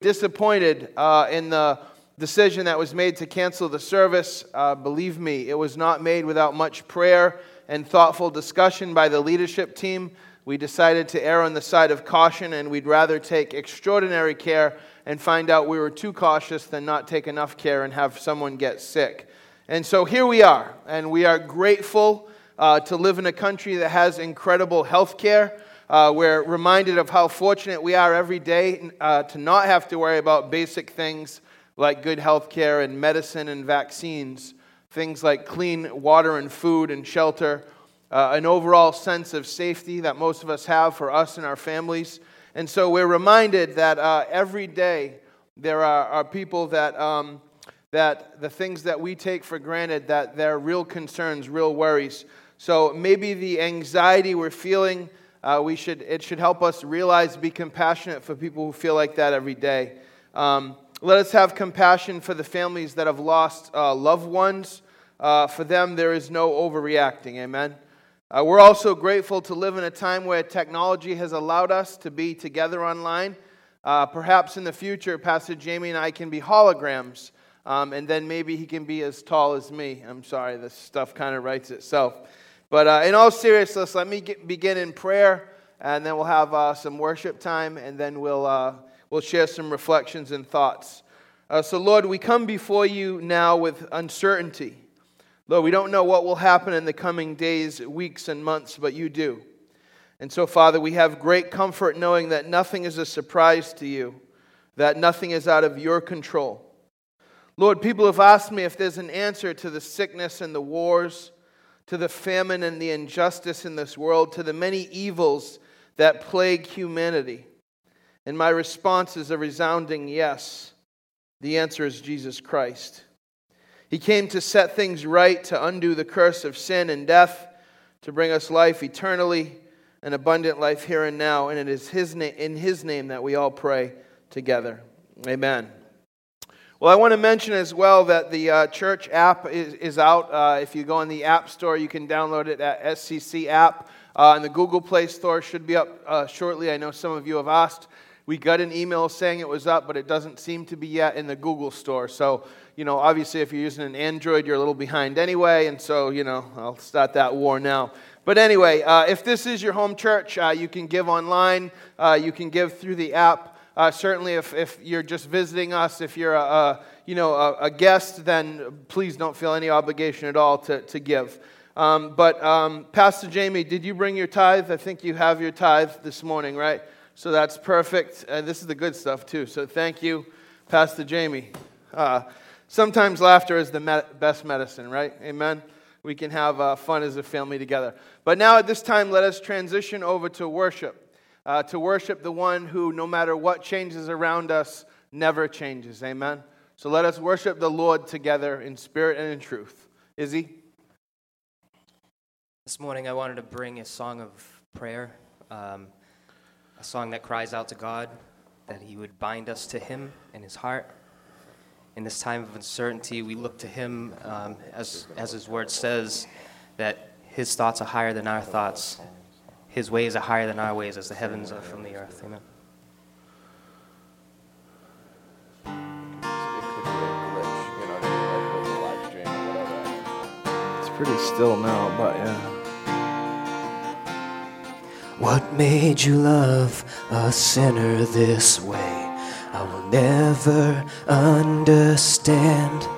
disappointed uh, in the decision that was made to cancel the service. Uh, believe me, it was not made without much prayer and thoughtful discussion by the leadership team. We decided to err on the side of caution, and we'd rather take extraordinary care and find out we were too cautious than not take enough care and have someone get sick. And so here we are, and we are grateful uh, to live in a country that has incredible health care. Uh, we're reminded of how fortunate we are every day uh, to not have to worry about basic things like good health care and medicine and vaccines, things like clean water and food and shelter, uh, an overall sense of safety that most of us have for us and our families. And so we're reminded that uh, every day there are, are people that, um, that the things that we take for granted, that they're real concerns, real worries. So maybe the anxiety we're feeling uh, we should, it should help us realize, be compassionate for people who feel like that every day. Um, let us have compassion for the families that have lost uh, loved ones. Uh, for them, there is no overreacting. Amen. Uh, we're also grateful to live in a time where technology has allowed us to be together online. Uh, perhaps in the future, Pastor Jamie and I can be holograms, um, and then maybe he can be as tall as me. I'm sorry, this stuff kind of writes itself. But uh, in all seriousness, let me get, begin in prayer, and then we'll have uh, some worship time, and then we'll, uh, we'll share some reflections and thoughts. Uh, so, Lord, we come before you now with uncertainty. Lord, we don't know what will happen in the coming days, weeks, and months, but you do. And so, Father, we have great comfort knowing that nothing is a surprise to you, that nothing is out of your control. Lord, people have asked me if there's an answer to the sickness and the wars to the famine and the injustice in this world, to the many evils that plague humanity? And my response is a resounding yes. The answer is Jesus Christ. He came to set things right, to undo the curse of sin and death, to bring us life eternally and abundant life here and now. And it is his na- in His name that we all pray together. Amen. Well, I want to mention as well that the uh, church app is, is out. Uh, if you go in the App Store, you can download it at SCC app. Uh, and the Google Play Store should be up uh, shortly. I know some of you have asked. We got an email saying it was up, but it doesn't seem to be yet in the Google Store. So, you know, obviously, if you're using an Android, you're a little behind anyway. And so, you know, I'll start that war now. But anyway, uh, if this is your home church, uh, you can give online, you can give through the app. Uh, certainly, if, if you're just visiting us, if you're a, a you know, a, a, guest, then please don't feel any obligation at all to, to give. Um, but um, Pastor Jamie, did you bring your tithe? I think you have your tithe this morning, right? So that's perfect. And this is the good stuff, too. So thank you, Pastor Jamie. Uh, sometimes laughter is the me- best medicine, right? Amen. We can have uh, fun as a family together. But now at this time, let us transition over to worship uh, to worship the one who, no matter what changes around us, never changes. Amen. So let us worship the Lord together in spirit and in truth. Izzy? This morning I wanted to bring a song of prayer, um, a song that cries out to God that He would bind us to Him in His heart. In this time of uncertainty, we look to Him, um, as, as His word says, that His thoughts are higher than our thoughts, his ways are higher than our ways, as the heavens are from the earth. Amen. It's pretty still now, but yeah. What made you love a sinner this way? I will never understand.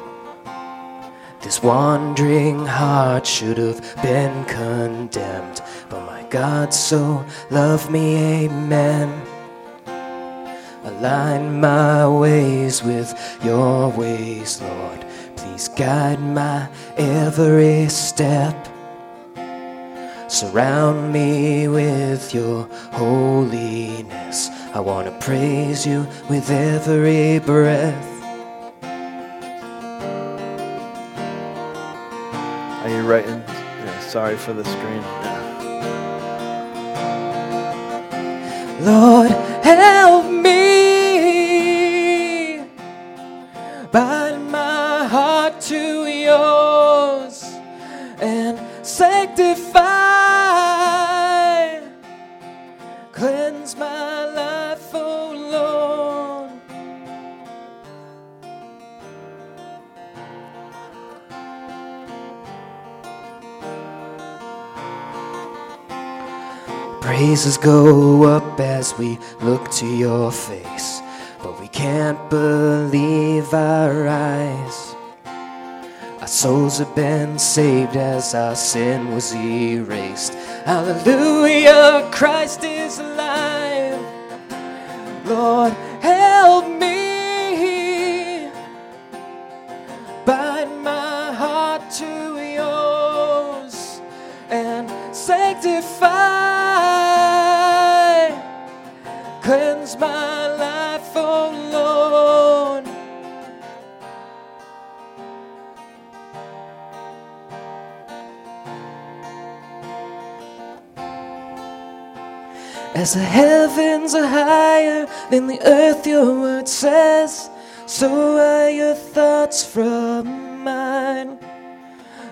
This wandering heart should have been condemned but my God so loved me, amen. Align my ways with your ways, Lord. Please guide my every step. Surround me with your holiness. I want to praise you with every breath. Writing? Yeah, sorry for the screen. Lord, help me bind my heart to yours and sanctify, praises go up as we look to your face, but we can't believe our eyes. Our souls have been saved as our sin was erased. Hallelujah, Christ As the heavens are higher than the earth, your word says, so are your thoughts from mine.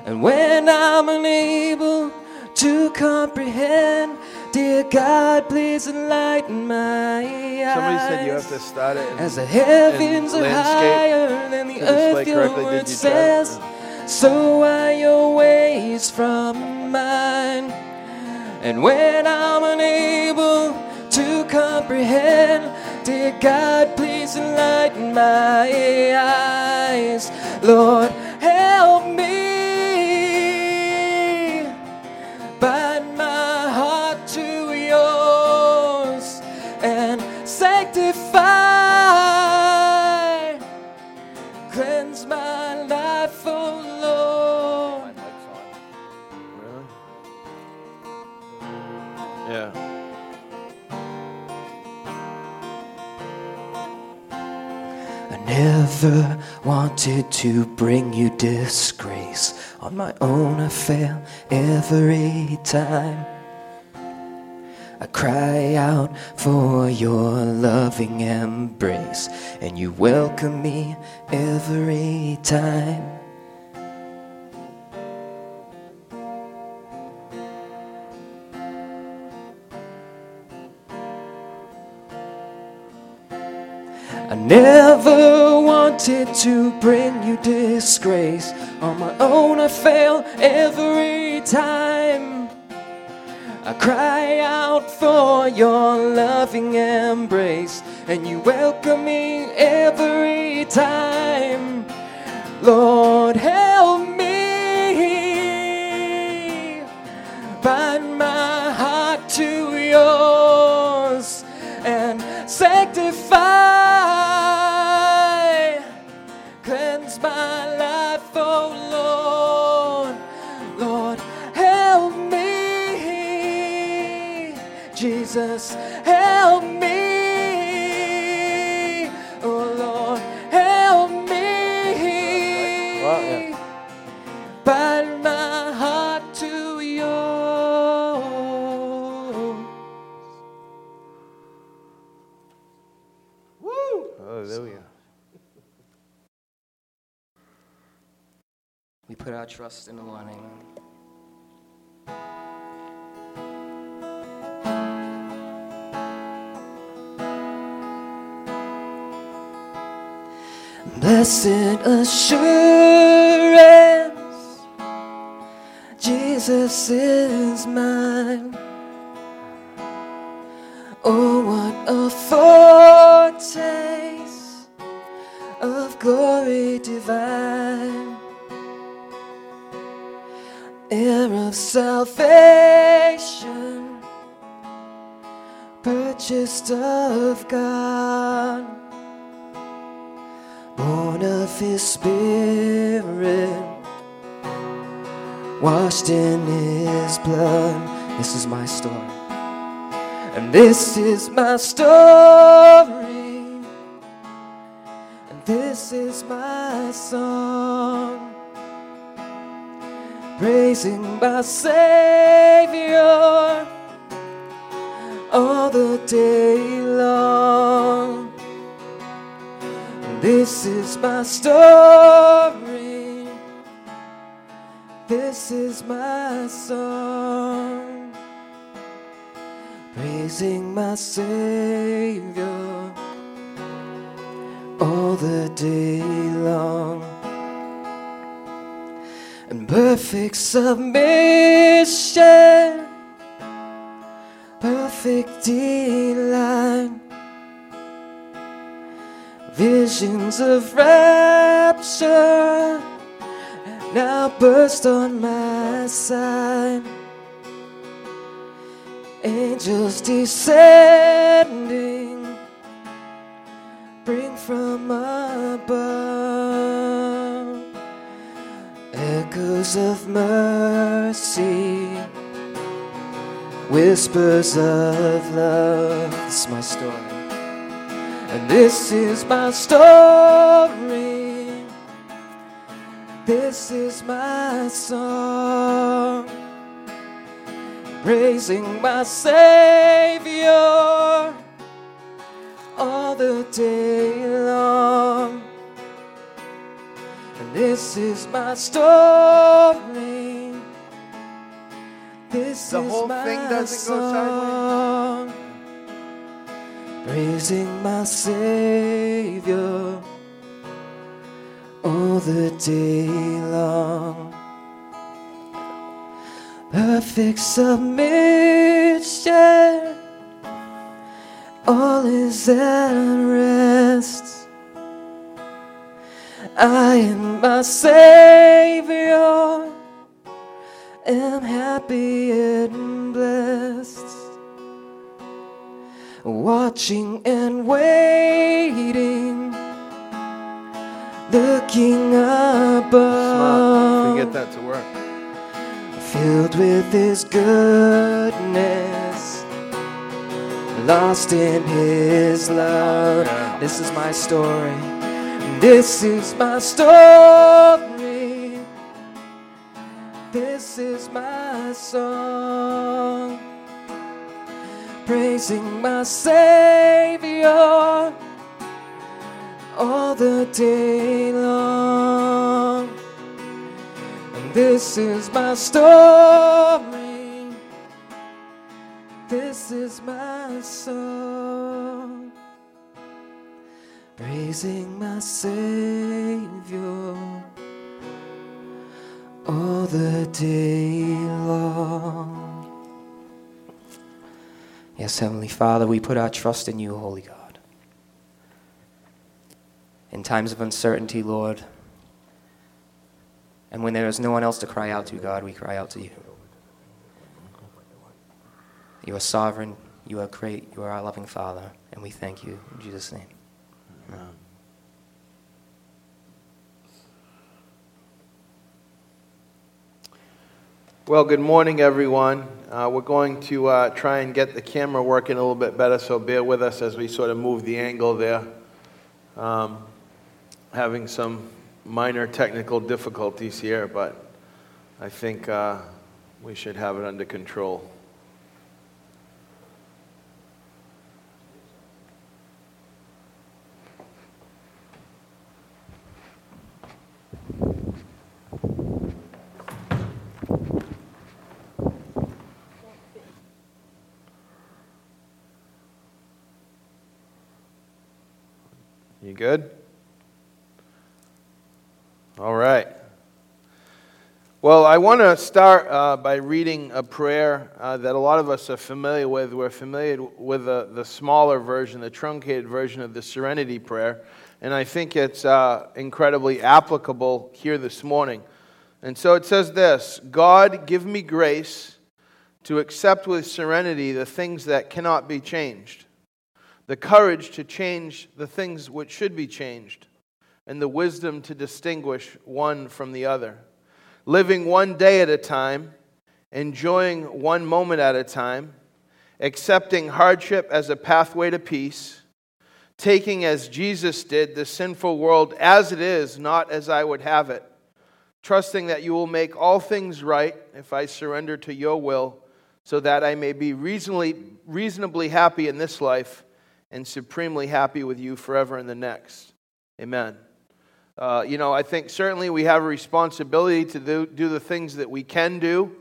And when I'm unable to comprehend, dear God, please enlighten my eyes. Somebody said you have to start it. in- As the heavens are higher than the earth, your word says, so are your ways from mine. And when I'm unable to comprehend, dear God, please enlighten my eyes. Lord, never wanted to bring you disgrace. On my own, I fail every time. I cry out for your loving embrace, and you welcome me every time. I never wanted to bring you disgrace. On my own, I fail every time. I cry out for your loving embrace, and you welcome me every time. Lord, help put our trust in the one. Blessed assurance, Jesus is mine. Spirit, washed in His blood. This is my story. And this is my story. And this is my song. Praising my Savior my story. This is my song praising my Savior all the day long. And perfect submission, perfect delight. Visions of rapture now burst on my side. Angels descending, bring from above echoes of mercy, whispers of love. Is my story, and this is my story. This is my song, praising my Savior all the day long. And this is my story. This The is whole my thing doesn't go song, praising my Savior all the day long. Perfect submission, all is at rest. I and my Savior am happy and blessed watching and waiting, looking above, Forget that to work. filled with His goodness, lost in His love. Yeah. This is my story. This is my story. This is my song praising my Savior all the day long. And this is my story. This is my song. Praising my Savior all the day long. Yes, Heavenly Father, we put our trust in you, Holy God. In times of uncertainty, Lord, and when there is no one else to cry out to, God, we cry out to you. You are sovereign, you are great, you are our loving Father, and we thank you in Jesus' name. Well, good morning, everyone. Uh, we're going to uh, try and get the camera working a little bit better, so bear with us as we sort of move the angle there. Um, having some minor technical difficulties here, but I think uh, we should have it under control. Good? All right. Well, I want to start uh, by reading a prayer uh, that a lot of us are familiar with. We're familiar with the, the smaller version, the truncated version of the Serenity Prayer, and I think it's uh, incredibly applicable here this morning. And so it says this God, give me grace to accept with serenity the things that cannot be changed the courage to change the things which should be changed, and the wisdom to distinguish one from the other. Living one day at a time, enjoying one moment at a time, accepting hardship as a pathway to peace, taking as Jesus did the sinful world as it is, not as I would have it, trusting that you will make all things right if I surrender to your will, so that I may be reasonably, reasonably happy in this life and supremely happy with you forever in the next. Amen. Uh, you know, I think certainly we have a responsibility to do, do the things that we can do.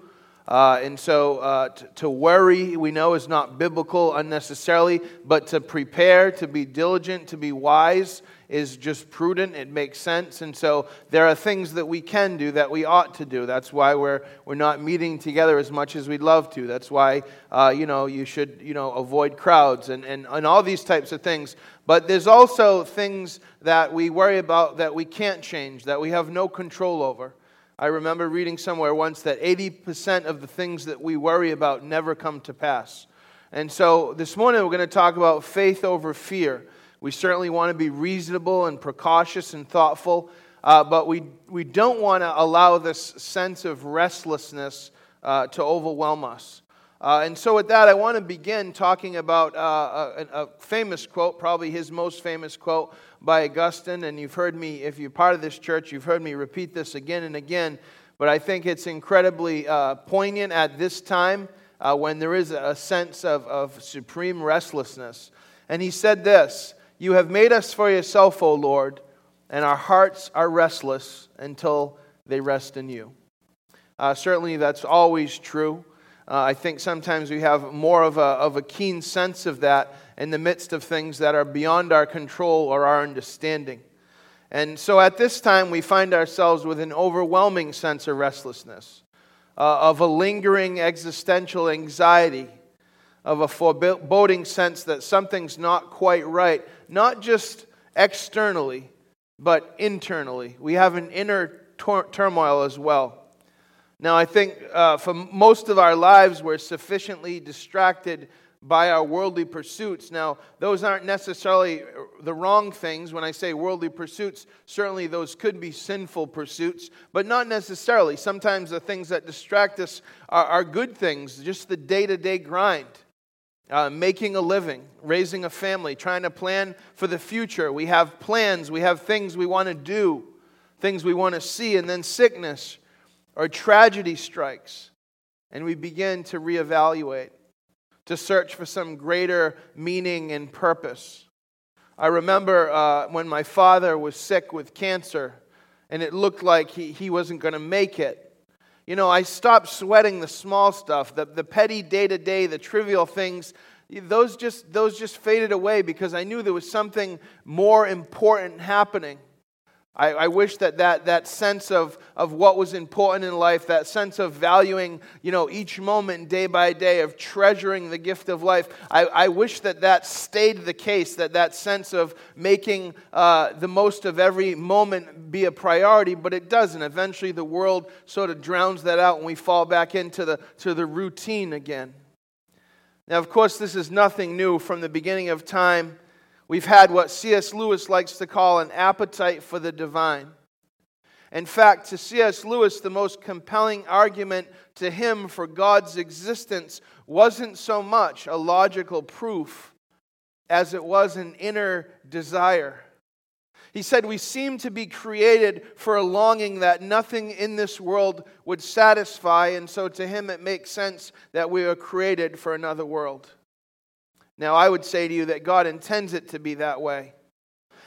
Uh, and so uh, t- to worry, we know, is not biblical unnecessarily, but to prepare, to be diligent, to be wise is just prudent. It makes sense. And so there are things that we can do that we ought to do. That's why we're, we're not meeting together as much as we'd love to. That's why, uh, you know, you should, you know, avoid crowds and, and, and all these types of things. But there's also things that we worry about that we can't change, that we have no control over. I remember reading somewhere once that 80% of the things that we worry about never come to pass. And so this morning we're going to talk about faith over fear. We certainly want to be reasonable and precautious and thoughtful, uh, but we, we don't want to allow this sense of restlessness uh, to overwhelm us. Uh, and so, with that, I want to begin talking about uh, a, a, famous quote, probably his most famous quote by Augustine. And you've heard me, if you're part of this church, you've heard me repeat this again and again. But I think it's incredibly uh, poignant at this time uh, when there is a sense of, of supreme restlessness. And he said this You have made us for yourself, O Lord, and our hearts are restless until they rest in you. Uh, certainly, that's always true. Uh, I think sometimes we have more of a, of a keen sense of that in the midst of things that are beyond our control or our understanding. And so at this time, we find ourselves with an overwhelming sense of restlessness, uh, of a lingering existential anxiety, of a foreboding sense that something's not quite right, not just externally, but internally. We have an inner tor- turmoil as well. Now, I think uh, for most of our lives, we're sufficiently distracted by our worldly pursuits. Now, those aren't necessarily the wrong things. When I say worldly pursuits, certainly those could be sinful pursuits, but not necessarily. Sometimes the things that distract us are, are good things, just the day to day grind. Uh, making a living, raising a family, trying to plan for the future. We have plans, we have things we want to do, things we want to see, and then sickness or tragedy strikes, and we begin to reevaluate, to search for some greater meaning and purpose. I remember uh, when my father was sick with cancer, and it looked like he, he wasn't going to make it. You know, I stopped sweating the small stuff, the, the petty day to day, the trivial things. Those just, those just faded away because I knew there was something more important happening. I, I, wish that, that that sense of, of what was important in life, that sense of valuing, you know, each moment day by day, of treasuring the gift of life, I, I wish that that stayed the case, that that sense of making uh, the most of every moment be a priority, but it doesn't. Eventually, the world sort of drowns that out and we fall back into the, to the routine again. Now, of course, this is nothing new from the beginning of time. We've had what C.S. Lewis likes to call an appetite for the divine. In fact, to C.S. Lewis, the most compelling argument to him for God's existence wasn't so much a logical proof as it was an inner desire. He said, We seem to be created for a longing that nothing in this world would satisfy, and so to him it makes sense that we are created for another world. Now, I would say to you that God intends it to be that way.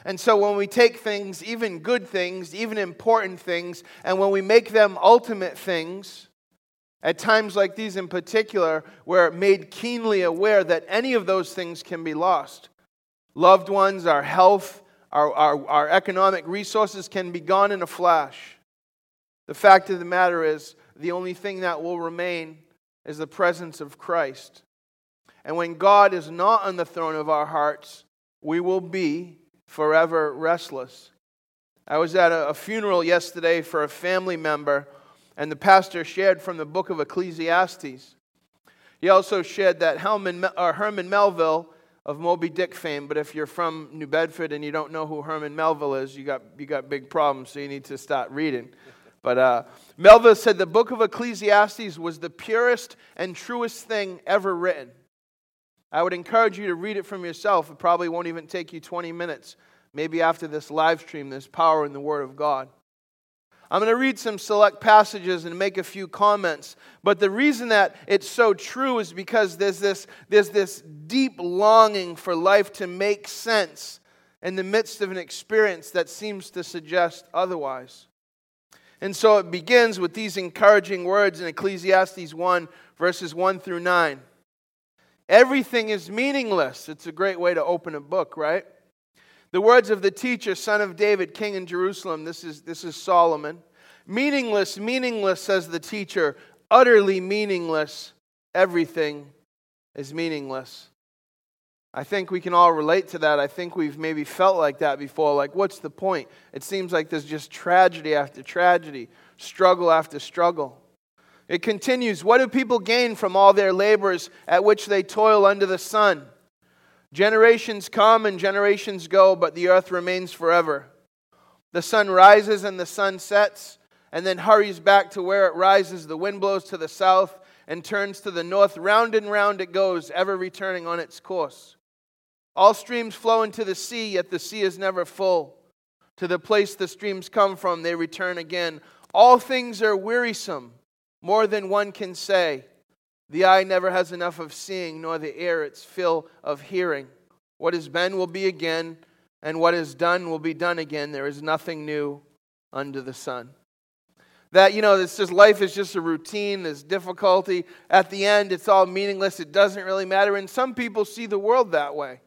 And so, when we take things, even good things, even important things, and when we make them ultimate things, at times like these in particular, we're made keenly aware that any of those things can be lost. Loved ones, our health, our, our, our economic resources can be gone in a flash. The fact of the matter is, the only thing that will remain is the presence of Christ. And when God is not on the throne of our hearts, we will be forever restless. I was at a, funeral yesterday for a family member, and the pastor shared from the book of Ecclesiastes. He also shared that Herman, uh, Herman Melville of Moby Dick fame, but if you're from New Bedford and you don't know who Herman Melville is, you got, you got big problems, so you need to start reading. But uh, Melville said the book of Ecclesiastes was the purest and truest thing ever written. I would encourage you to read it from yourself. It probably won't even take you 20 minutes. Maybe after this live stream, there's power in the Word of God. I'm going to read some select passages and make a few comments. But the reason that it's so true is because there's this, there's this deep longing for life to make sense in the midst of an experience that seems to suggest otherwise. And so it begins with these encouraging words in Ecclesiastes 1, verses 1 through 9. Everything is meaningless. It's a great way to open a book, right? The words of the teacher, son of David, king in Jerusalem. This is, this is Solomon. Meaningless, meaningless, says the teacher. Utterly meaningless. Everything is meaningless. I think we can all relate to that. I think we've maybe felt like that before. Like, what's the point? It seems like there's just tragedy after tragedy, struggle after struggle. It continues What do people gain from all their labors at which they toil under the sun? Generations come and generations go, but the earth remains forever. The sun rises and the sun sets, and then hurries back to where it rises. The wind blows to the south and turns to the north. Round and round it goes, ever returning on its course. All streams flow into the sea, yet the sea is never full. To the place the streams come from, they return again. All things are wearisome, more than one can say. The eye never has enough of seeing, nor the ear its fill of hearing. What is been will be again, and what is done will be done again. There is nothing new under the sun. That, you know, it's just life is just a routine, there's difficulty. At the end, it's all meaningless, it doesn't really matter. And some people see the world that way.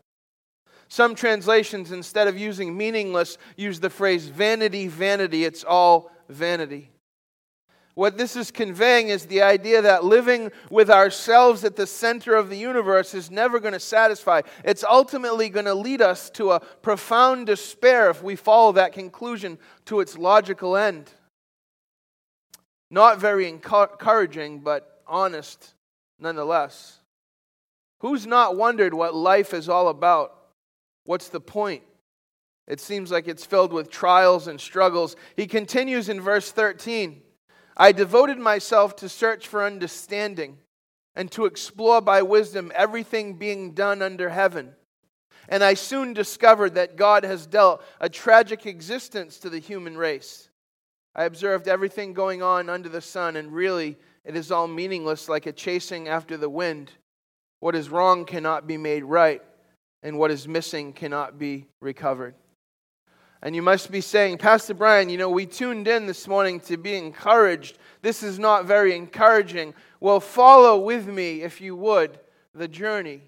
Some translations, instead of using meaningless, use the phrase vanity, vanity. It's all vanity. What this is conveying is the idea that living with ourselves at the center of the universe is never going to satisfy. It's ultimately going to lead us to a profound despair if we follow that conclusion to its logical end. Not very encouraging, but honest nonetheless. Who's not wondered what life is all about? What's the point? It seems like it's filled with trials and struggles. He continues in verse 13 I devoted myself to search for understanding and to explore by wisdom everything being done under heaven. And I soon discovered that God has dealt a tragic existence to the human race. I observed everything going on under the sun, and really, it is all meaningless like a chasing after the wind. What is wrong cannot be made right and what is missing cannot be recovered. And you must be saying, Pastor Brian, you know, we tuned in this morning to be encouraged. This is not very encouraging. Well, follow with me, if you would, the journey.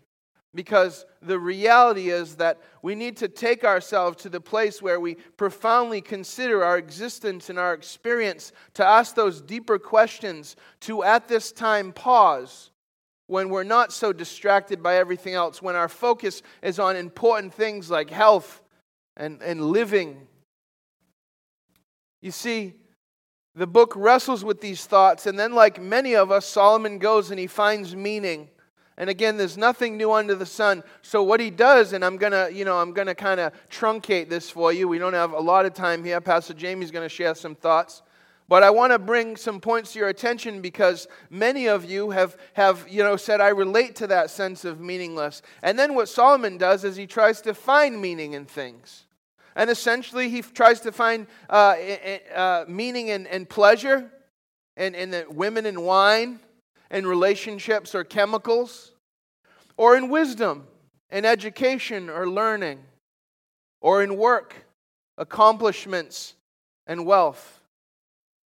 Because the reality is that we need to take ourselves to the place where we profoundly consider our existence and our experience, to ask those deeper questions, to at this time pause when we're not so distracted by everything else, when our focus is on important things like health and, and living. You see, the book wrestles with these thoughts, and then, like many of us, Solomon goes and he finds meaning. And again, there's nothing new under the sun. So what he does, and I'm gonna, you know, I'm gonna kind of truncate this for you. We don't have a lot of time here. Pastor Jamie's gonna share some thoughts. But I want to bring some points to your attention because many of you have, have you know, said, I relate to that sense of meaningless. And then what Solomon does is he tries to find meaning in things. And essentially, he tries to find uh, uh, meaning and, in pleasure, and in, in women and wine, and relationships or chemicals, or in wisdom, in education or learning, or in work, accomplishments, and wealth.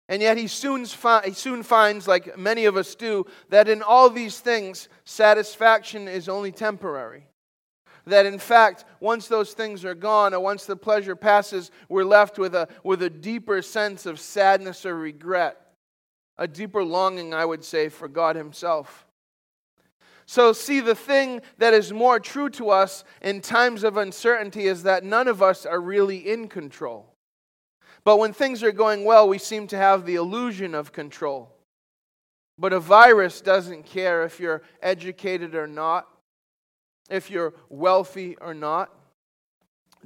And yet he soon, fi- he soon finds, like many of us do, that in all these things, satisfaction is only temporary. That in fact, once those things are gone, or once the pleasure passes, we're left with a, with a deeper sense of sadness or regret, a deeper longing, I would say, for God Himself. So, see, the thing that is more true to us in times of uncertainty is that none of us are really in control. But when things are going well, we seem to have the illusion of control. But a virus doesn't care if you're educated or not, if you're wealthy or not.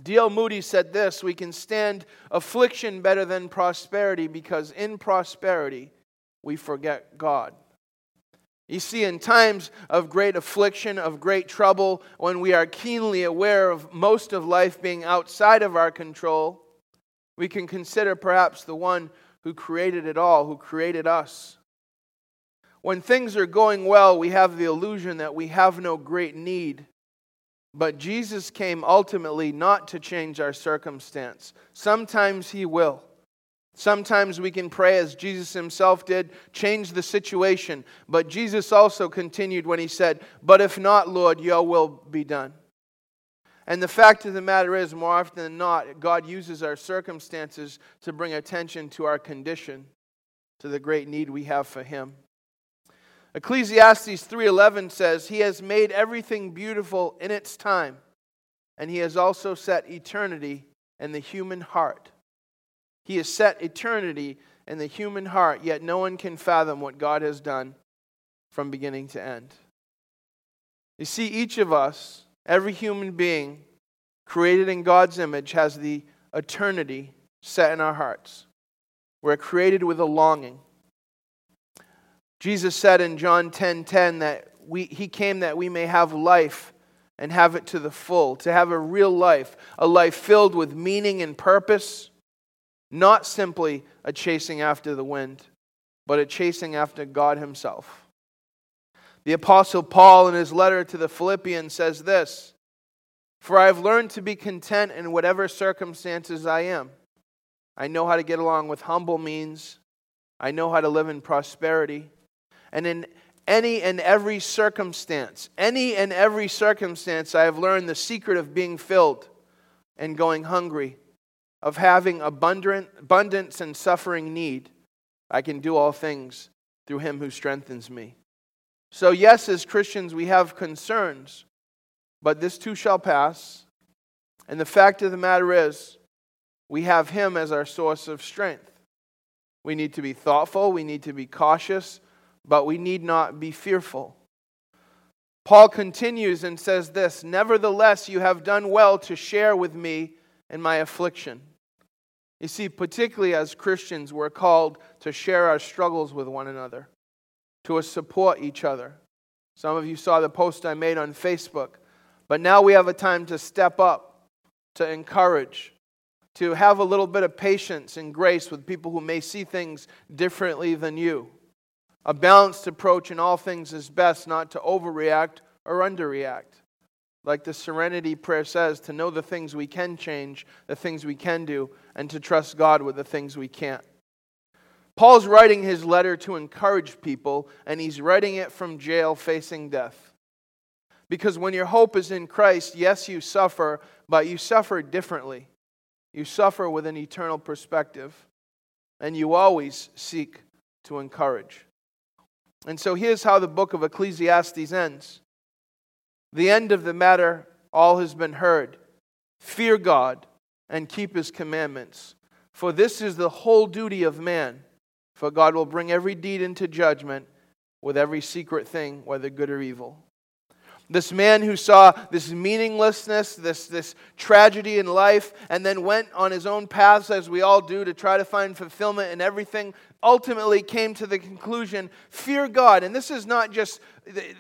D.L. Moody said this We can stand affliction better than prosperity because in prosperity we forget God. You see, in times of great affliction, of great trouble, when we are keenly aware of most of life being outside of our control, we can consider perhaps the one who created it all, who created us. When things are going well, we have the illusion that we have no great need. But Jesus came ultimately not to change our circumstance. Sometimes He will. Sometimes we can pray as Jesus himself did, change the situation. But Jesus also continued when he said, But if not, Lord, your will be done. And the fact of the matter is, more often than not, God uses our circumstances to bring attention to our condition, to the great need we have for him. Ecclesiastes 3:11 says, "He has made everything beautiful in its time, and he has also set eternity in the human heart." He has set eternity in the human heart, yet no one can fathom what God has done from beginning to end. You see, each of us, every human being created in God's image, has the eternity set in our hearts. We're created with a longing. Jesus said in John 10:10 10, 10, that we, he came that we may have life and have it to the full, to have a real life, a life filled with meaning and purpose not simply a chasing after the wind, but a chasing after God Himself. The Apostle Paul, in his letter to the Philippians, says this For I have learned to be content in whatever circumstances I am. I know how to get along with humble means, I know how to live in prosperity. And in any and every circumstance, any and every circumstance, I have learned the secret of being filled and going hungry of having abundant, abundance and suffering need, I can do all things through him who strengthens me. So, yes, as Christians, we have concerns, but this too shall pass. And the fact of the matter is, we have him as our source of strength. We need to be thoughtful, we need to be cautious, but we need not be fearful. Paul continues and says this Nevertheless, you have done well to share with me in my affliction. You see, particularly as Christians, we're called to share our struggles with one another, to support each other. Some of you saw the post I made on Facebook. But now we have a time to step up, to encourage, to have a little bit of patience and grace with people who may see things differently than you. A balanced approach in all things is best not to overreact or underreact like the serenity prayer says, to know the things we can change, the things we can do, and to trust God with the things we can't. Paul's writing his letter to encourage people, and he's writing it from jail facing death. Because when your hope is in Christ, yes, you suffer, but you suffer differently. You suffer with an eternal perspective, and you always seek to encourage. And so here's how the book of Ecclesiastes ends. The end of the matter, all has been heard. Fear God and keep his commandments. For this is the whole duty of man. For God will bring every deed into judgment with every secret thing, whether good or evil. This man who saw this meaninglessness, this, this tragedy in life, and then went on his own paths, as we all do, to try to find fulfillment in everything, ultimately came to the conclusion fear God. And this is not just,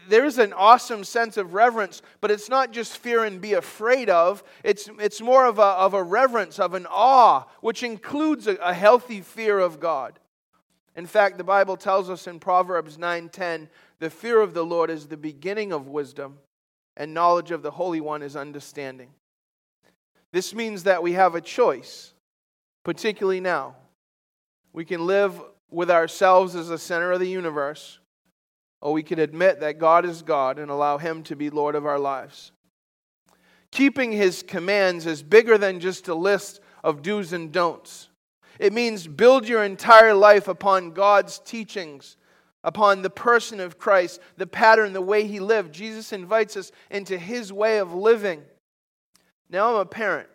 there is an awesome sense of reverence, but it's not just fear and be afraid of. It's, it's more of a, of a reverence, of an awe, which includes a, a healthy fear of God. In fact, the Bible tells us in Proverbs 9:10 the fear of the Lord is the beginning of wisdom, and knowledge of the Holy One is understanding. This means that we have a choice, particularly now. We can live with ourselves as the center of the universe, or we can admit that God is God and allow Him to be Lord of our lives. Keeping His commands is bigger than just a list of do's and don'ts. It means build your entire life upon God's teachings upon the person of Christ, the pattern, the way he lived. Jesus invites us into his way of living. Now, I'm a parent,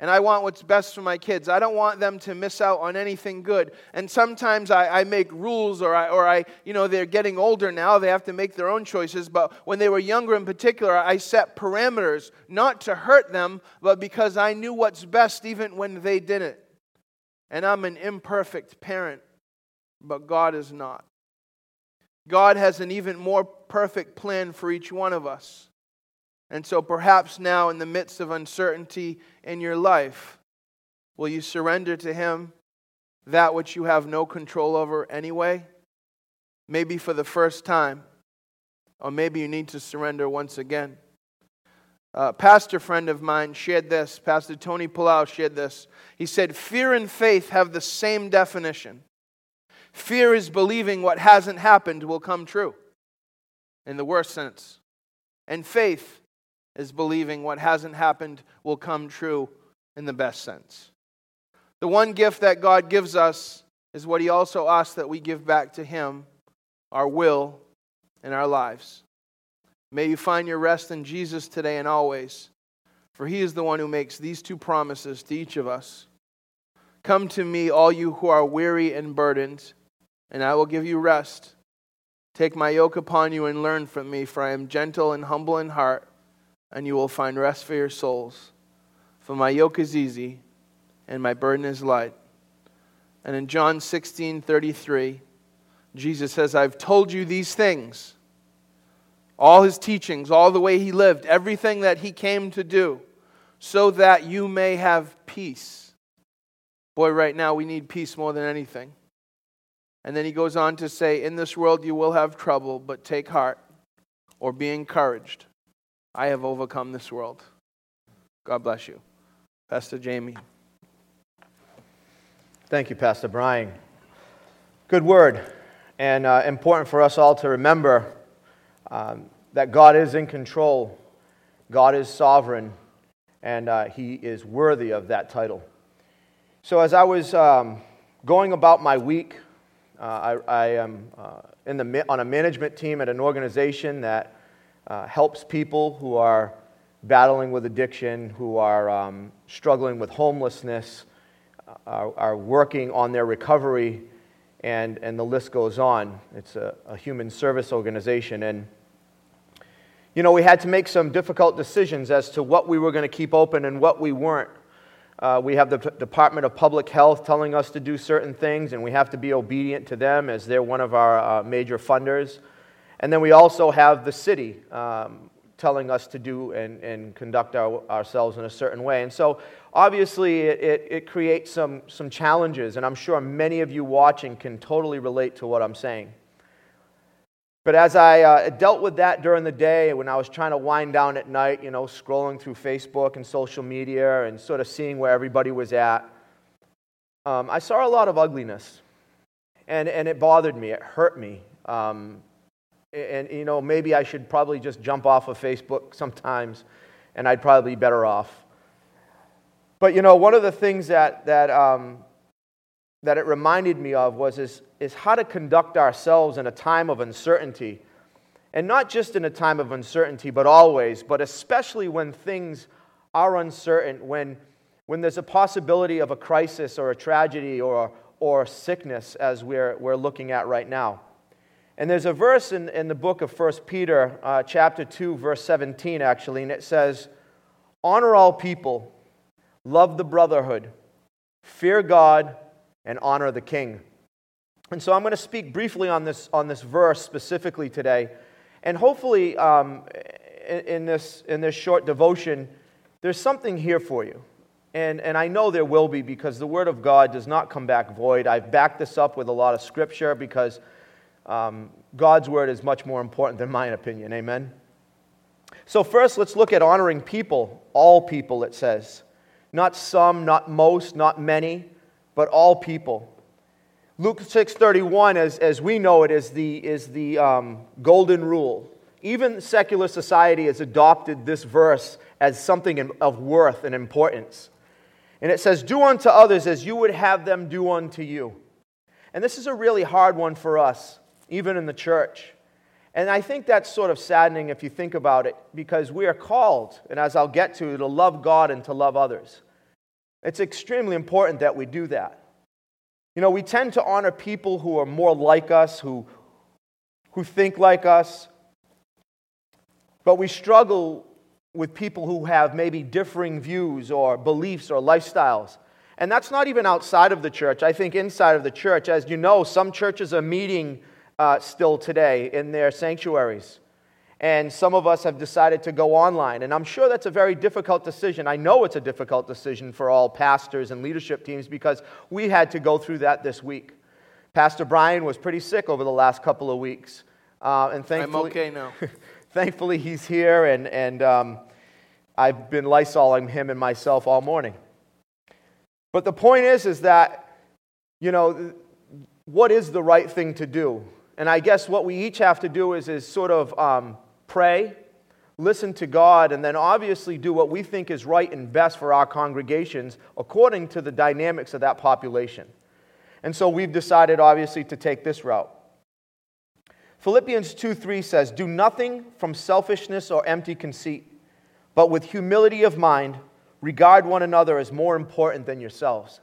and I want what's best for my kids. I don't want them to miss out on anything good. And sometimes I, I make rules, or I, or I, you know, they're getting older now, they have to make their own choices. But when they were younger in particular, I set parameters, not to hurt them, but because I knew what's best even when they didn't. And I'm an imperfect parent, but God is not. God has an even more perfect plan for each one of us. And so perhaps now, in the midst of uncertainty in your life, will you surrender to Him that which you have no control over anyway? Maybe for the first time, or maybe you need to surrender once again. A pastor friend of mine shared this. Pastor Tony Palau shared this. He said, Fear and faith have the same definition. Fear is believing what hasn't happened will come true, in the worst sense. And faith is believing what hasn't happened will come true in the best sense. The one gift that God gives us is what He also asks that we give back to Him our will and our lives. May you find your rest in Jesus today and always, for He is the one who makes these two promises to each of us. Come to me, all you who are weary and burdened, and I will give you rest. Take my yoke upon you and learn from me, for I am gentle and humble in heart, and you will find rest for your souls. For my yoke is easy and my burden is light. And in John 16 33, Jesus says, I've told you these things. All his teachings, all the way he lived, everything that he came to do, so that you may have peace. Boy, right now we need peace more than anything. And then he goes on to say, In this world you will have trouble, but take heart or be encouraged. I have overcome this world. God bless you. Pastor Jamie. Thank you, Pastor Brian. Good word, and uh, important for us all to remember um, that God is in control, God is sovereign, and uh, He is worthy of that title. So, as I was um, going about my week, uh, I, I, am uh, in the, on a management team at an organization that uh, helps people who are battling with addiction, who are um, struggling with homelessness are, are working on their recovery, and, and the list goes on. It's a, a human service organization. And, you know, we had to make some difficult decisions as to what we were going to keep open and what we weren't. Uh, we have the P- Department of Public Health telling us to do certain things, and we have to be obedient to them as they're one of our uh, major funders. And then we also have the city um, telling us to do and, and conduct our, ourselves in a certain way. And so, obviously, it, it, it, creates some, some challenges, and I'm sure many of you watching can totally relate to what I'm saying. But as I uh, dealt with that during the day, when I was trying to wind down at night, you know, scrolling through Facebook and social media and sort of seeing where everybody was at, um, I saw a lot of ugliness. And, and it bothered me, it hurt me. Um, and, you know, maybe I should probably just jump off of Facebook sometimes, and I'd probably be better off. But, you know, one of the things that, that, um, that it reminded me of was is, is how to conduct ourselves in a time of uncertainty. And not just in a time of uncertainty, but always, but especially when things are uncertain, when, when there's a possibility of a crisis or a tragedy or, or sickness, as we're, we're looking at right now. And there's a verse in, in the book of 1 Peter, uh, chapter 2, verse 17, actually, and it says, Honor all people, love the brotherhood, fear God, and honor the king. And so I'm going to speak briefly on this, on this verse specifically today. And hopefully, um, in, in, this, in this short devotion, there's something here for you. And, and I know there will be because the Word of God does not come back void. I've backed this up with a lot of scripture because um, God's word is much more important than my opinion. Amen? So, first, let's look at honoring people, all people, it says. Not some, not most, not many, but all people. Luke 6.31, as, as we know it, is the, is the um, golden rule. Even secular society has adopted this verse as something of worth and importance. And it says, Do unto others as you would have them do unto you. And this is a really hard one for us even in the church. And I think that's sort of saddening if you think about it, because we are called, and as I'll get to, to love God and to love others. It's extremely important that we do that. You know, we tend to honor people who are more like us, who, who think like us, but we struggle with people who have maybe differing views or beliefs or lifestyles. And that's not even outside of the church. I think inside of the church, as you know, some churches are meeting uh, still today in their sanctuaries. And some of us have decided to go online. And I'm sure that's a very difficult decision. I know it's a difficult decision for all pastors and leadership teams because we had to go through that this week. Pastor Brian was pretty sick over the last couple of weeks. Uh, and thankfully, I'm okay now. thankfully, he's here. And, and um, I've been lysoling him and myself all morning. But the point is, is that, you know, what is the right thing to do? And I guess what we each have to do is, is sort of um, pray, listen to God, and then obviously do what we think is right and best for our congregations according to the dynamics of that population. And so we've decided, obviously, to take this route. Philippians 2 3 says, Do nothing from selfishness or empty conceit, but with humility of mind, regard one another as more important than yourselves.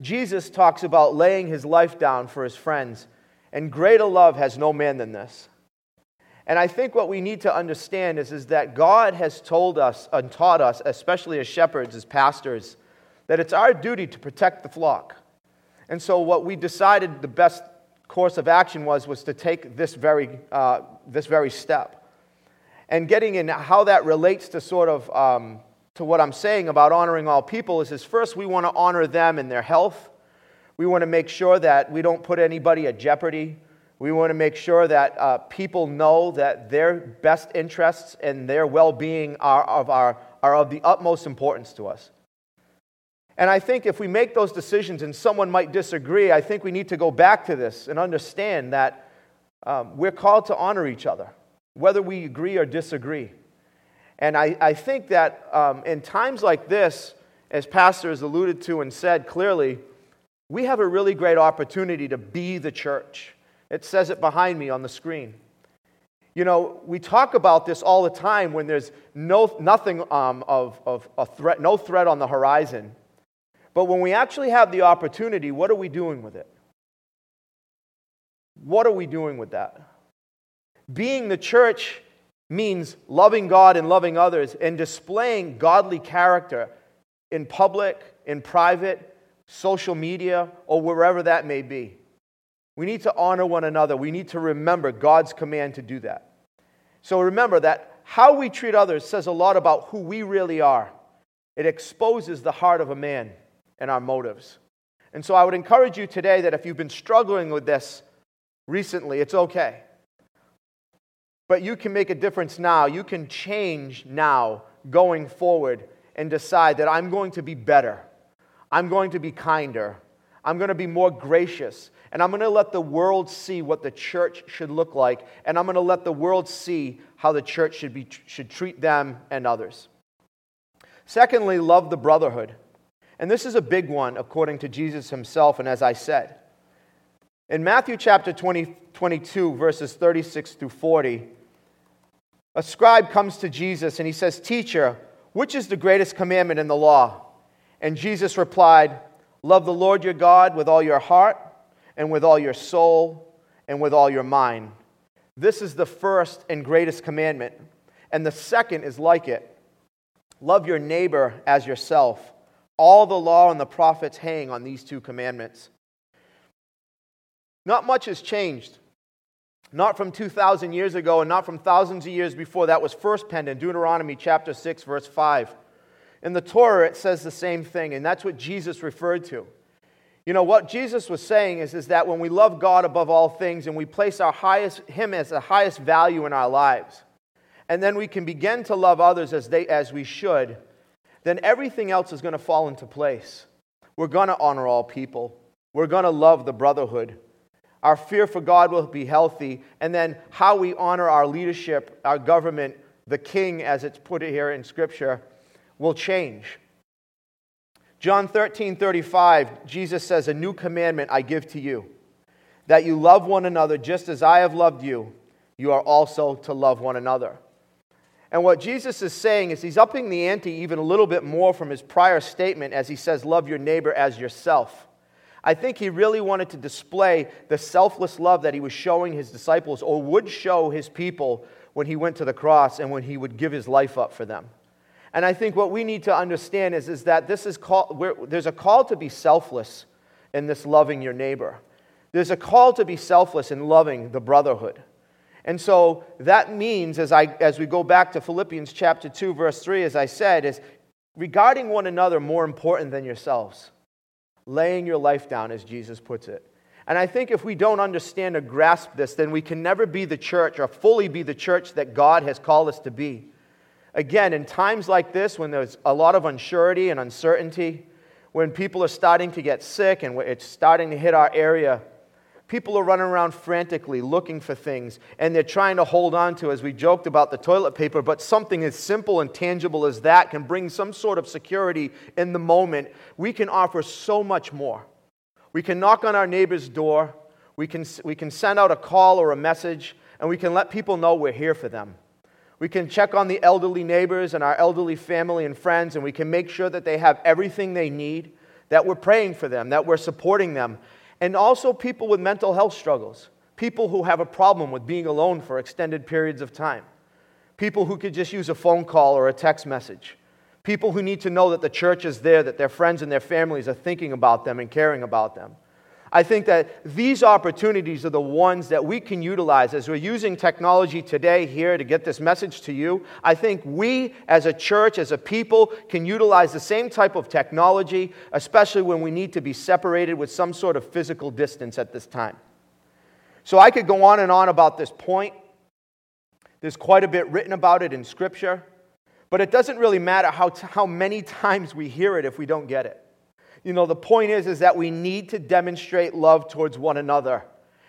Jesus talks about laying his life down for his friends, and greater love has no man than this. And I think what we need to understand is, is that God has told us and taught us, especially as shepherds, as pastors, that it's our duty to protect the flock. And so, what we decided the best course of action was, was to take this very, uh, this very step. And getting in how that relates to sort of um, to what I'm saying about honoring all people is, is first we want to honor them in their health. We want to make sure that we don't put anybody at jeopardy. We want to make sure that uh, people know that their best interests and their well being are of, our, are of the utmost importance to us. And I think if we make those decisions and someone might disagree, I think we need to go back to this and understand that um, we're called to honor each other, whether we agree or disagree. And I, I think that um, in times like this, as Pastor has alluded to and said clearly, we have a really great opportunity to be the church. It says it behind me on the screen. You know, we talk about this all the time when there's no, nothing um, of, of a threat, no threat on the horizon. But when we actually have the opportunity, what are we doing with it? What are we doing with that? Being the church means loving God and loving others and displaying godly character in public, in private, social media, or wherever that may be. We need to honor one another. We need to remember God's command to do that. So remember that how we treat others says a lot about who we really are. It exposes the heart of a man and our motives. And so I would encourage you today that if you've been struggling with this recently, it's okay. But you can make a difference now. You can change now going forward and decide that I'm going to be better. I'm going to be kinder. I'm going to be more gracious. And I'm going to let the world see what the church should look like. And I'm going to let the world see how the church should, be, should treat them and others. Secondly, love the brotherhood. And this is a big one according to Jesus himself, and as I said. In Matthew chapter 20, 22, verses 36 through 40, a scribe comes to Jesus and he says, Teacher, which is the greatest commandment in the law? And Jesus replied, Love the Lord your God with all your heart, and with all your soul, and with all your mind. This is the first and greatest commandment. And the second is like it love your neighbor as yourself. All the law and the prophets hang on these two commandments. Not much has changed. Not from 2,000 years ago and not from thousands of years before. That was first penned in Deuteronomy chapter 6, verse 5. In the Torah, it says the same thing, and that's what Jesus referred to. You know, what Jesus was saying is, is that when we love God above all things and we place our highest, Him as the highest value in our lives, and then we can begin to love others as, they, as we should, then everything else is going to fall into place. We're going to honor all people. We're going to love the brotherhood. Our fear for God will be healthy. And then how we honor our leadership, our government, the king, as it's put here in Scripture, will change. John 13, 35, Jesus says, A new commandment I give to you, that you love one another just as I have loved you. You are also to love one another. And what Jesus is saying is he's upping the ante even a little bit more from his prior statement as he says, Love your neighbor as yourself. I think he really wanted to display the selfless love that he was showing his disciples or would show his people when he went to the cross and when he would give his life up for them. And I think what we need to understand is, is that this is call, there's a call to be selfless in this loving your neighbor. There's a call to be selfless in loving the brotherhood. And so that means, as, I, as we go back to Philippians chapter 2, verse 3, as I said, is regarding one another more important than yourselves, laying your life down, as Jesus puts it. And I think if we don't understand or grasp this, then we can never be the church or fully be the church that God has called us to be. Again, in times like this, when there's a lot of unsurety and uncertainty, when people are starting to get sick and it's starting to hit our area, people are running around frantically looking for things and they're trying to hold on to, as we joked about the toilet paper, but something as simple and tangible as that can bring some sort of security in the moment. We can offer so much more. We can knock on our neighbor's door, we can, we can send out a call or a message, and we can let people know we're here for them. We can check on the elderly neighbors and our elderly family and friends, and we can make sure that they have everything they need, that we're praying for them, that we're supporting them. And also, people with mental health struggles, people who have a problem with being alone for extended periods of time, people who could just use a phone call or a text message, people who need to know that the church is there, that their friends and their families are thinking about them and caring about them. I think that these opportunities are the ones that we can utilize as we're using technology today here to get this message to you. I think we, as a church, as a people, can utilize the same type of technology, especially when we need to be separated with some sort of physical distance at this time. So I could go on and on about this point. There's quite a bit written about it in Scripture, but it doesn't really matter how, t- how many times we hear it if we don't get it. You know, the point is, is that we need to demonstrate love towards one another.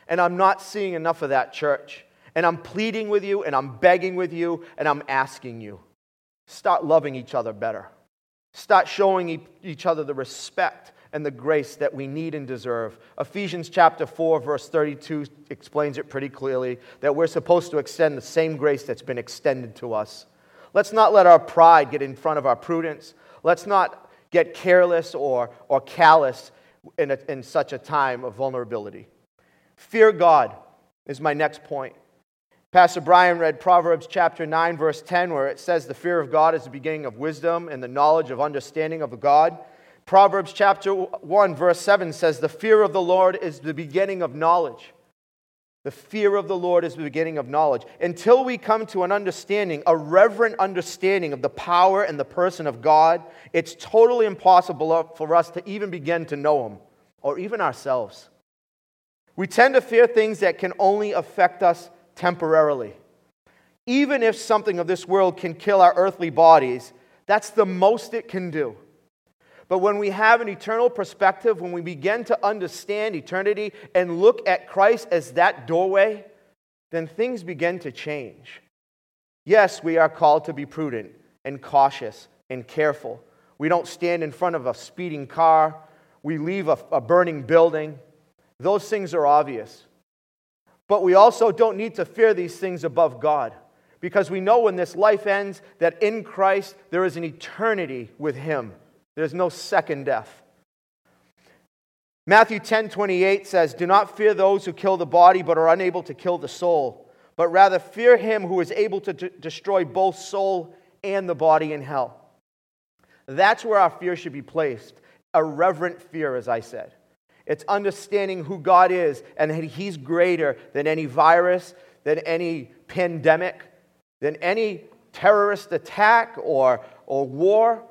And I'm not seeing enough of that, church. And I'm pleading with you, and I'm begging with you, and I'm asking you. Start loving each other better. Start showing each other the respect and the grace that we need and deserve. Ephesians chapter 4, verse 32 explains it pretty clearly that we're supposed to extend the same grace that's been extended to us. Let's not let our pride get in front of our prudence. Let's not get careless or, or callous in, a, in such a time of vulnerability. Fear God is my next point. Pastor Brian read Proverbs chapter 9, verse 10, where it says, The fear of God is the beginning of wisdom and the knowledge of understanding of God. Proverbs chapter 1, verse 7 says, The fear of the Lord is the beginning of knowledge. The fear of the Lord is the beginning of knowledge. Until we come to an understanding, a reverent understanding of the power and the person of God, it's totally impossible for us to even begin to know Him or even ourselves. We tend to fear things that can only affect us temporarily. Even if something of this world can kill our earthly bodies, that's the most it can do. But when we have an eternal perspective, when we begin to understand eternity and look at Christ as that doorway, then things begin to change. Yes, we are called to be prudent and cautious and careful. We don't stand in front of a speeding car, we leave a, a burning building. Those things are obvious. But we also don't need to fear these things above God because we know when this life ends that in Christ there is an eternity with Him. There's no second death. Matthew 10 28 says, Do not fear those who kill the body but are unable to kill the soul, but rather fear him who is able to d- destroy both soul and the body in hell. That's where our fear should be placed a reverent fear, as I said. It's understanding who God is and that He's greater than any virus, than any pandemic, than any terrorist attack or, or war.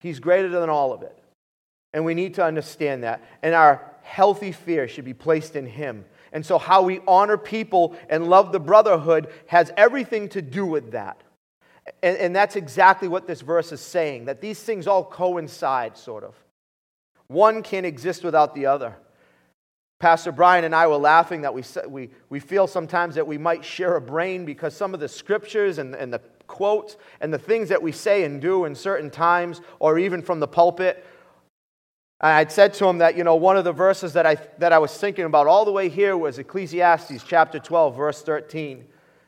He's greater than all of it. And we need to understand that. And our healthy fear should be placed in Him. And so, how we honor people and love the brotherhood has everything to do with that. And, and, that's exactly what this verse is saying that these things all coincide, sort of. One can't exist without the other. Pastor Brian and I were laughing that we, we, we feel sometimes that we might share a brain because some of the scriptures and, and the quotes and the things that we say and do in certain times, or even from the pulpit. I'd said to him that, you know, one of the verses that I, that I was thinking about all the way here was Ecclesiastes chapter 12, verse 13.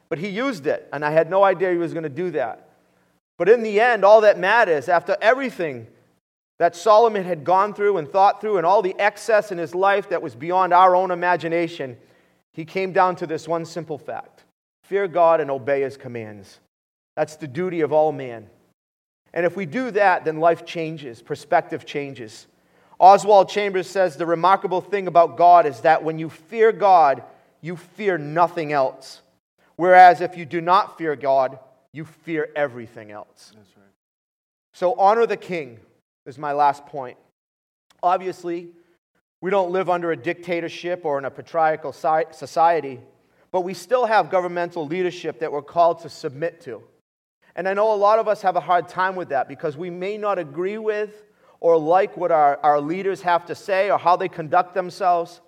But he used it, and I had no idea he was going to do that. But in the end, all that matters, after everything that Solomon had gone through and thought through, and all the excess in his life that was beyond our own imagination, he came down to this one simple fact fear God and obey his commands. That's the duty of all man. And if we do that, then life changes, perspective changes. Oswald Chambers says the remarkable thing about God is that when you fear God, you fear nothing else. Whereas if you do not fear God, you fear everything else. That's right. So honor the king is my last point. Obviously, we don't live under a dictatorship or in a patriarchal society, but we still have governmental leadership that we're called to submit to. And I know a lot of us have a hard time with that because we may not agree with or like what our, our leaders have to say or how they conduct themselves.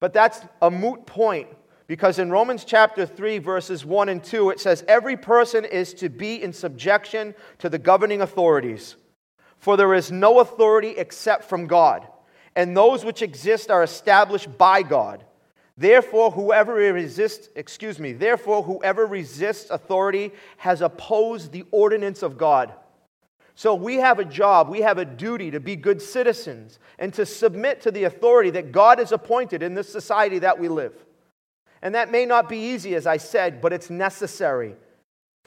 But that's a moot point because in Romans chapter 3, verses 1 and 2, it says, Every person is to be in subjection to the governing authorities, for there is no authority except from God, and those which exist are established by God. Therefore, whoever resists, excuse me, therefore, whoever resists authority has opposed the ordinance of God. So we have a job, we have a duty to be good citizens and to submit to the authority that God has appointed in this society that we live. And that may not be easy, as I said, but it's necessary.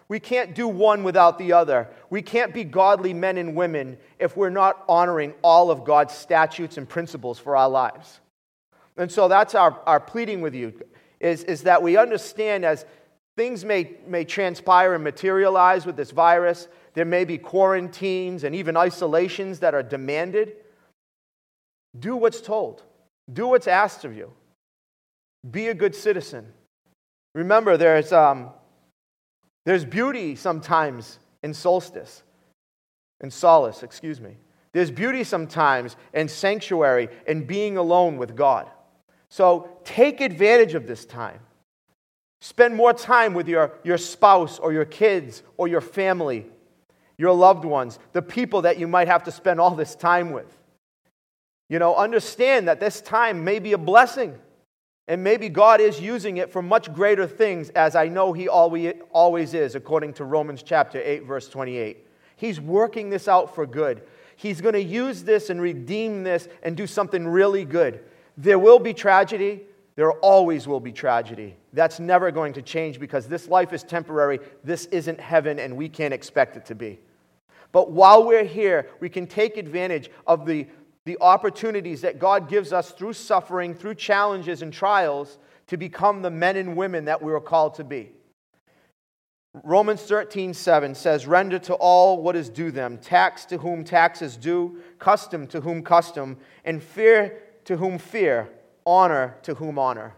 We can't do one without the other. We can't be godly men and women if we're not honoring all of God's statutes and principles for our lives. And so that's our, our pleading with you is, is that we understand as things may, may transpire and materialize with this virus, there may be quarantines and even isolations that are demanded. Do what's told, do what's asked of you. Be a good citizen. Remember, there's, um, there's beauty sometimes in solstice, in solace, excuse me. There's beauty sometimes in sanctuary and being alone with God. So take advantage of this time. Spend more time with your, your spouse or your kids or your family, your loved ones, the people that you might have to spend all this time with. You know, understand that this time may be a blessing. And maybe God is using it for much greater things, as I know He always is, according to Romans chapter 8, verse 28. He's working this out for good. He's going to use this and redeem this and do something really good. There will be tragedy. There always will be tragedy. That's never going to change because this life is temporary. This isn't heaven, and we can't expect it to be. But while we're here, we can take advantage of the the opportunities that God gives us through suffering, through challenges and trials, to become the men and women that we were called to be. Romans 13, 7 says, Render to all what is due them, tax to whom tax is due, custom to whom custom, and fear to whom fear, honor to whom honor.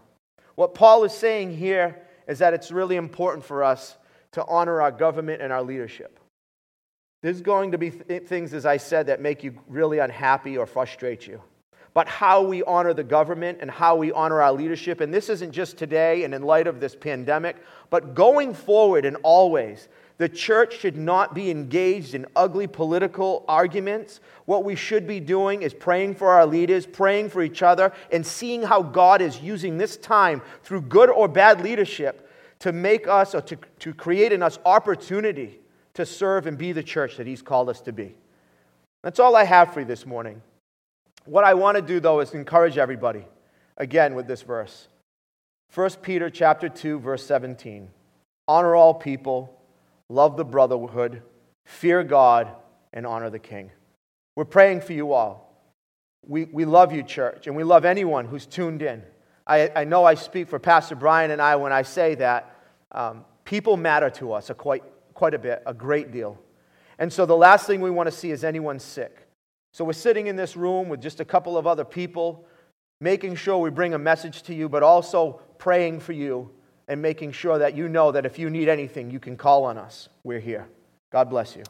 What Paul is saying here is that it's really important for us to honor our government and our leadership. There's going to be th- things, as I said, that make you really unhappy or frustrate you. But how we honor the government and how we honor our leadership, and this isn't just today and in light of this pandemic, but going forward and always, the church should not be engaged in ugly political arguments. What we should be doing is praying for our leaders, praying for each other, and seeing how God is using this time through good or bad leadership to make us or to, to create in us opportunity to serve and be the church that He's called us to be. That's all I have for you this morning. What I want to do, though, is encourage everybody again with this verse. 1 Peter chapter 2, verse 17. Honor all people, love the brotherhood, fear God, and honor the king. We're praying for you all. We, we love you, church, and we love anyone who's tuned in. I, I know I speak for Pastor Brian and I when I say that um, people matter to us a quite, quite a bit, a great deal. And so the last thing we want to see is anyone sick. So we're sitting in this room with just a couple of other people, making sure we bring a message to you, but also praying for you and making sure that you know that if you need anything, you can call on us. We're here. God bless you.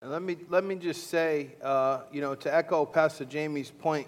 And let me, let me just say, uh, you know, to echo Pastor Jamie's point,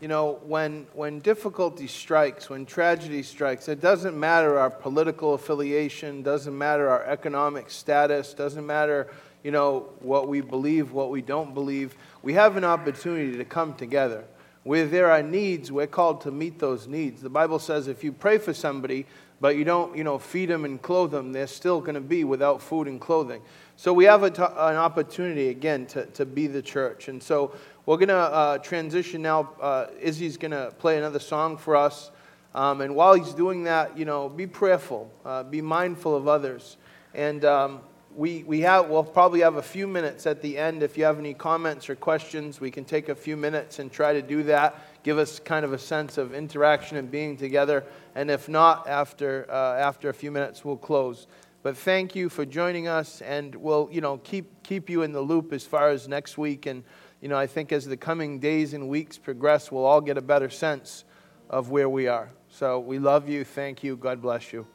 you know, when, when difficulty strikes, when tragedy strikes, it doesn't matter our political affiliation, doesn't matter our economic status, doesn't matter, you know, what we believe, what we don't believe. We have an opportunity to come together. Where there are needs, we're called to meet those needs. The Bible says if you pray for somebody, but you don't, you know, feed them and clothe them, they're still going to be without food and clothing. So we have an opportunity, again, to, to be the church. And so we're going to uh, transition now. Uh, Izzy's going to play another song for us. Um, and while he's doing that, you know, be prayerful, uh, be mindful of others. And um, we, we have, we'll probably have a few minutes at the end. If you have any comments or questions, we can take a few minutes and try to do that. Give us kind of a sense of interaction and being together. And if not, after, uh, after a few minutes, we'll close. But thank you for joining us, and we'll, you know, keep, keep you in the loop as far as next week. And you know, I think as the coming days and weeks progress, we'll all get a better sense of where we are. So we love you. Thank you. God bless you.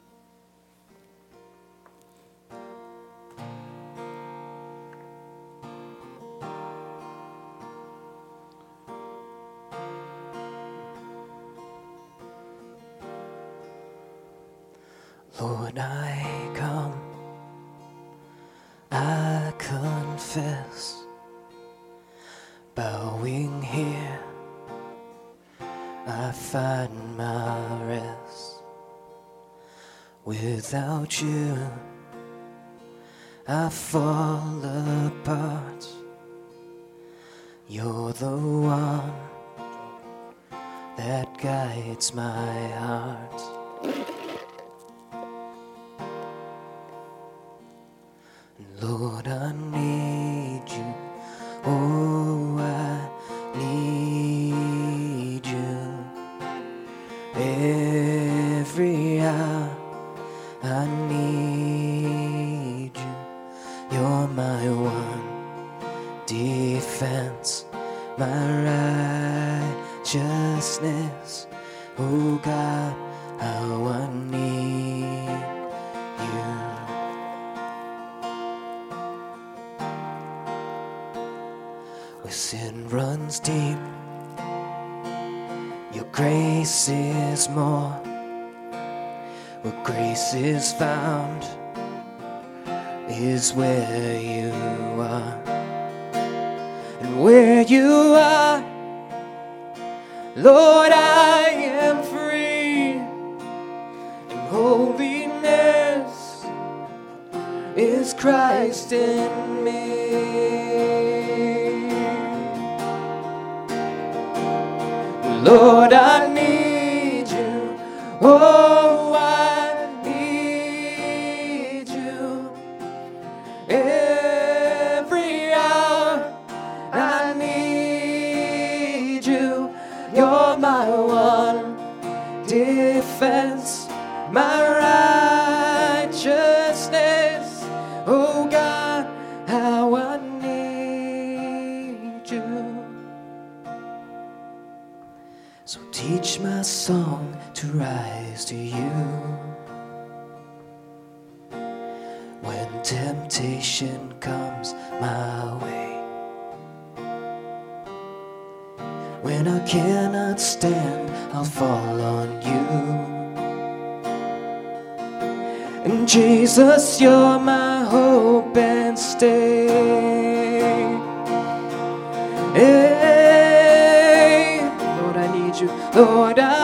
Lord, I come, I confess, bowing here, I find my rest. Without you, I fall apart. You're the one that guides my when I cannot stand, I'll fall on you. And Jesus, you're my hope and stay. Hey, Lord, I need you. Lord, I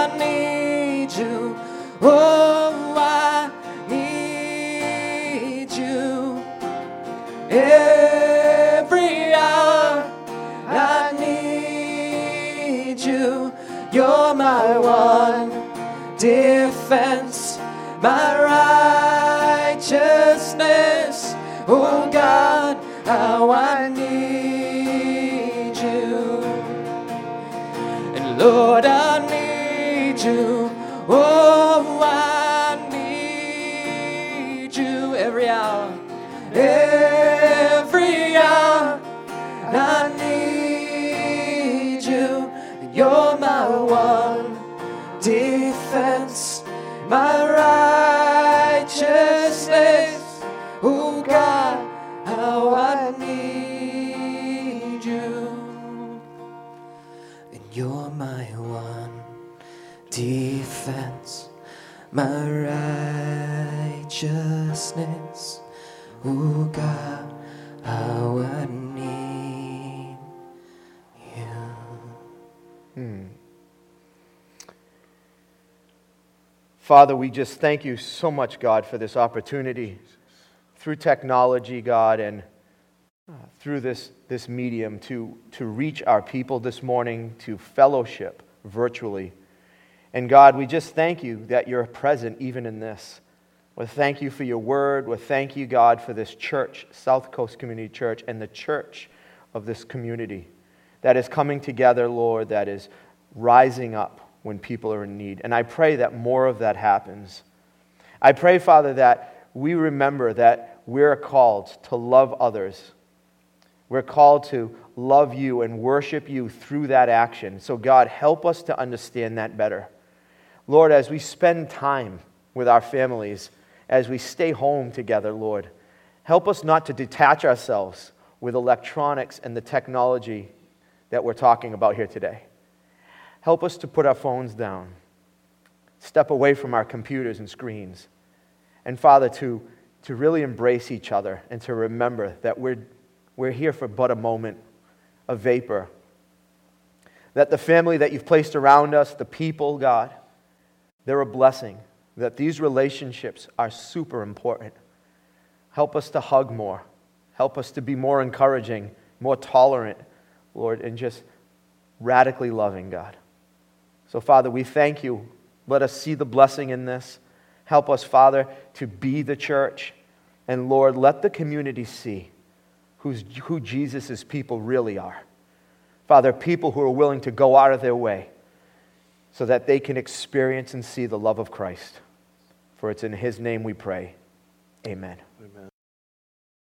Father, we just thank you so much, God, for this opportunity through technology, God, and uh, through this, this medium to, to reach our people this morning, to fellowship virtually. And God, we just thank you that you're present even in this. We thank you for your word. We thank you, God, for this church, South Coast Community Church, and the church of this community that is coming together, Lord, that is rising up when people are in need. And I pray that more of that happens. I pray, Father, that we remember that we're called to love others. We're called to love you and worship you through that action. So, God, help us to understand that better. Lord, as we spend time with our families, as we stay home together, Lord, help us not to detach ourselves with electronics and the technology that we're talking about here today. Help us to put our phones down, step away from our computers and screens, And Father, to, to really embrace each other and to remember that we're, we're here for but a moment, a vapor. That the family that you've placed around us, the people, God, they're a blessing. That these relationships are super important. Help us to hug more. Help us to be more encouraging, more tolerant, Lord, and just radically loving, God. So, Father, we thank you. Let us see the blessing in this. Help us, Father, to be the church. And Lord, let the community see who's, who Jesus' people really are. Father, people who are willing to go out of their way so that they can experience and see the love of Christ. For it's in His name we pray. Amen. Amen.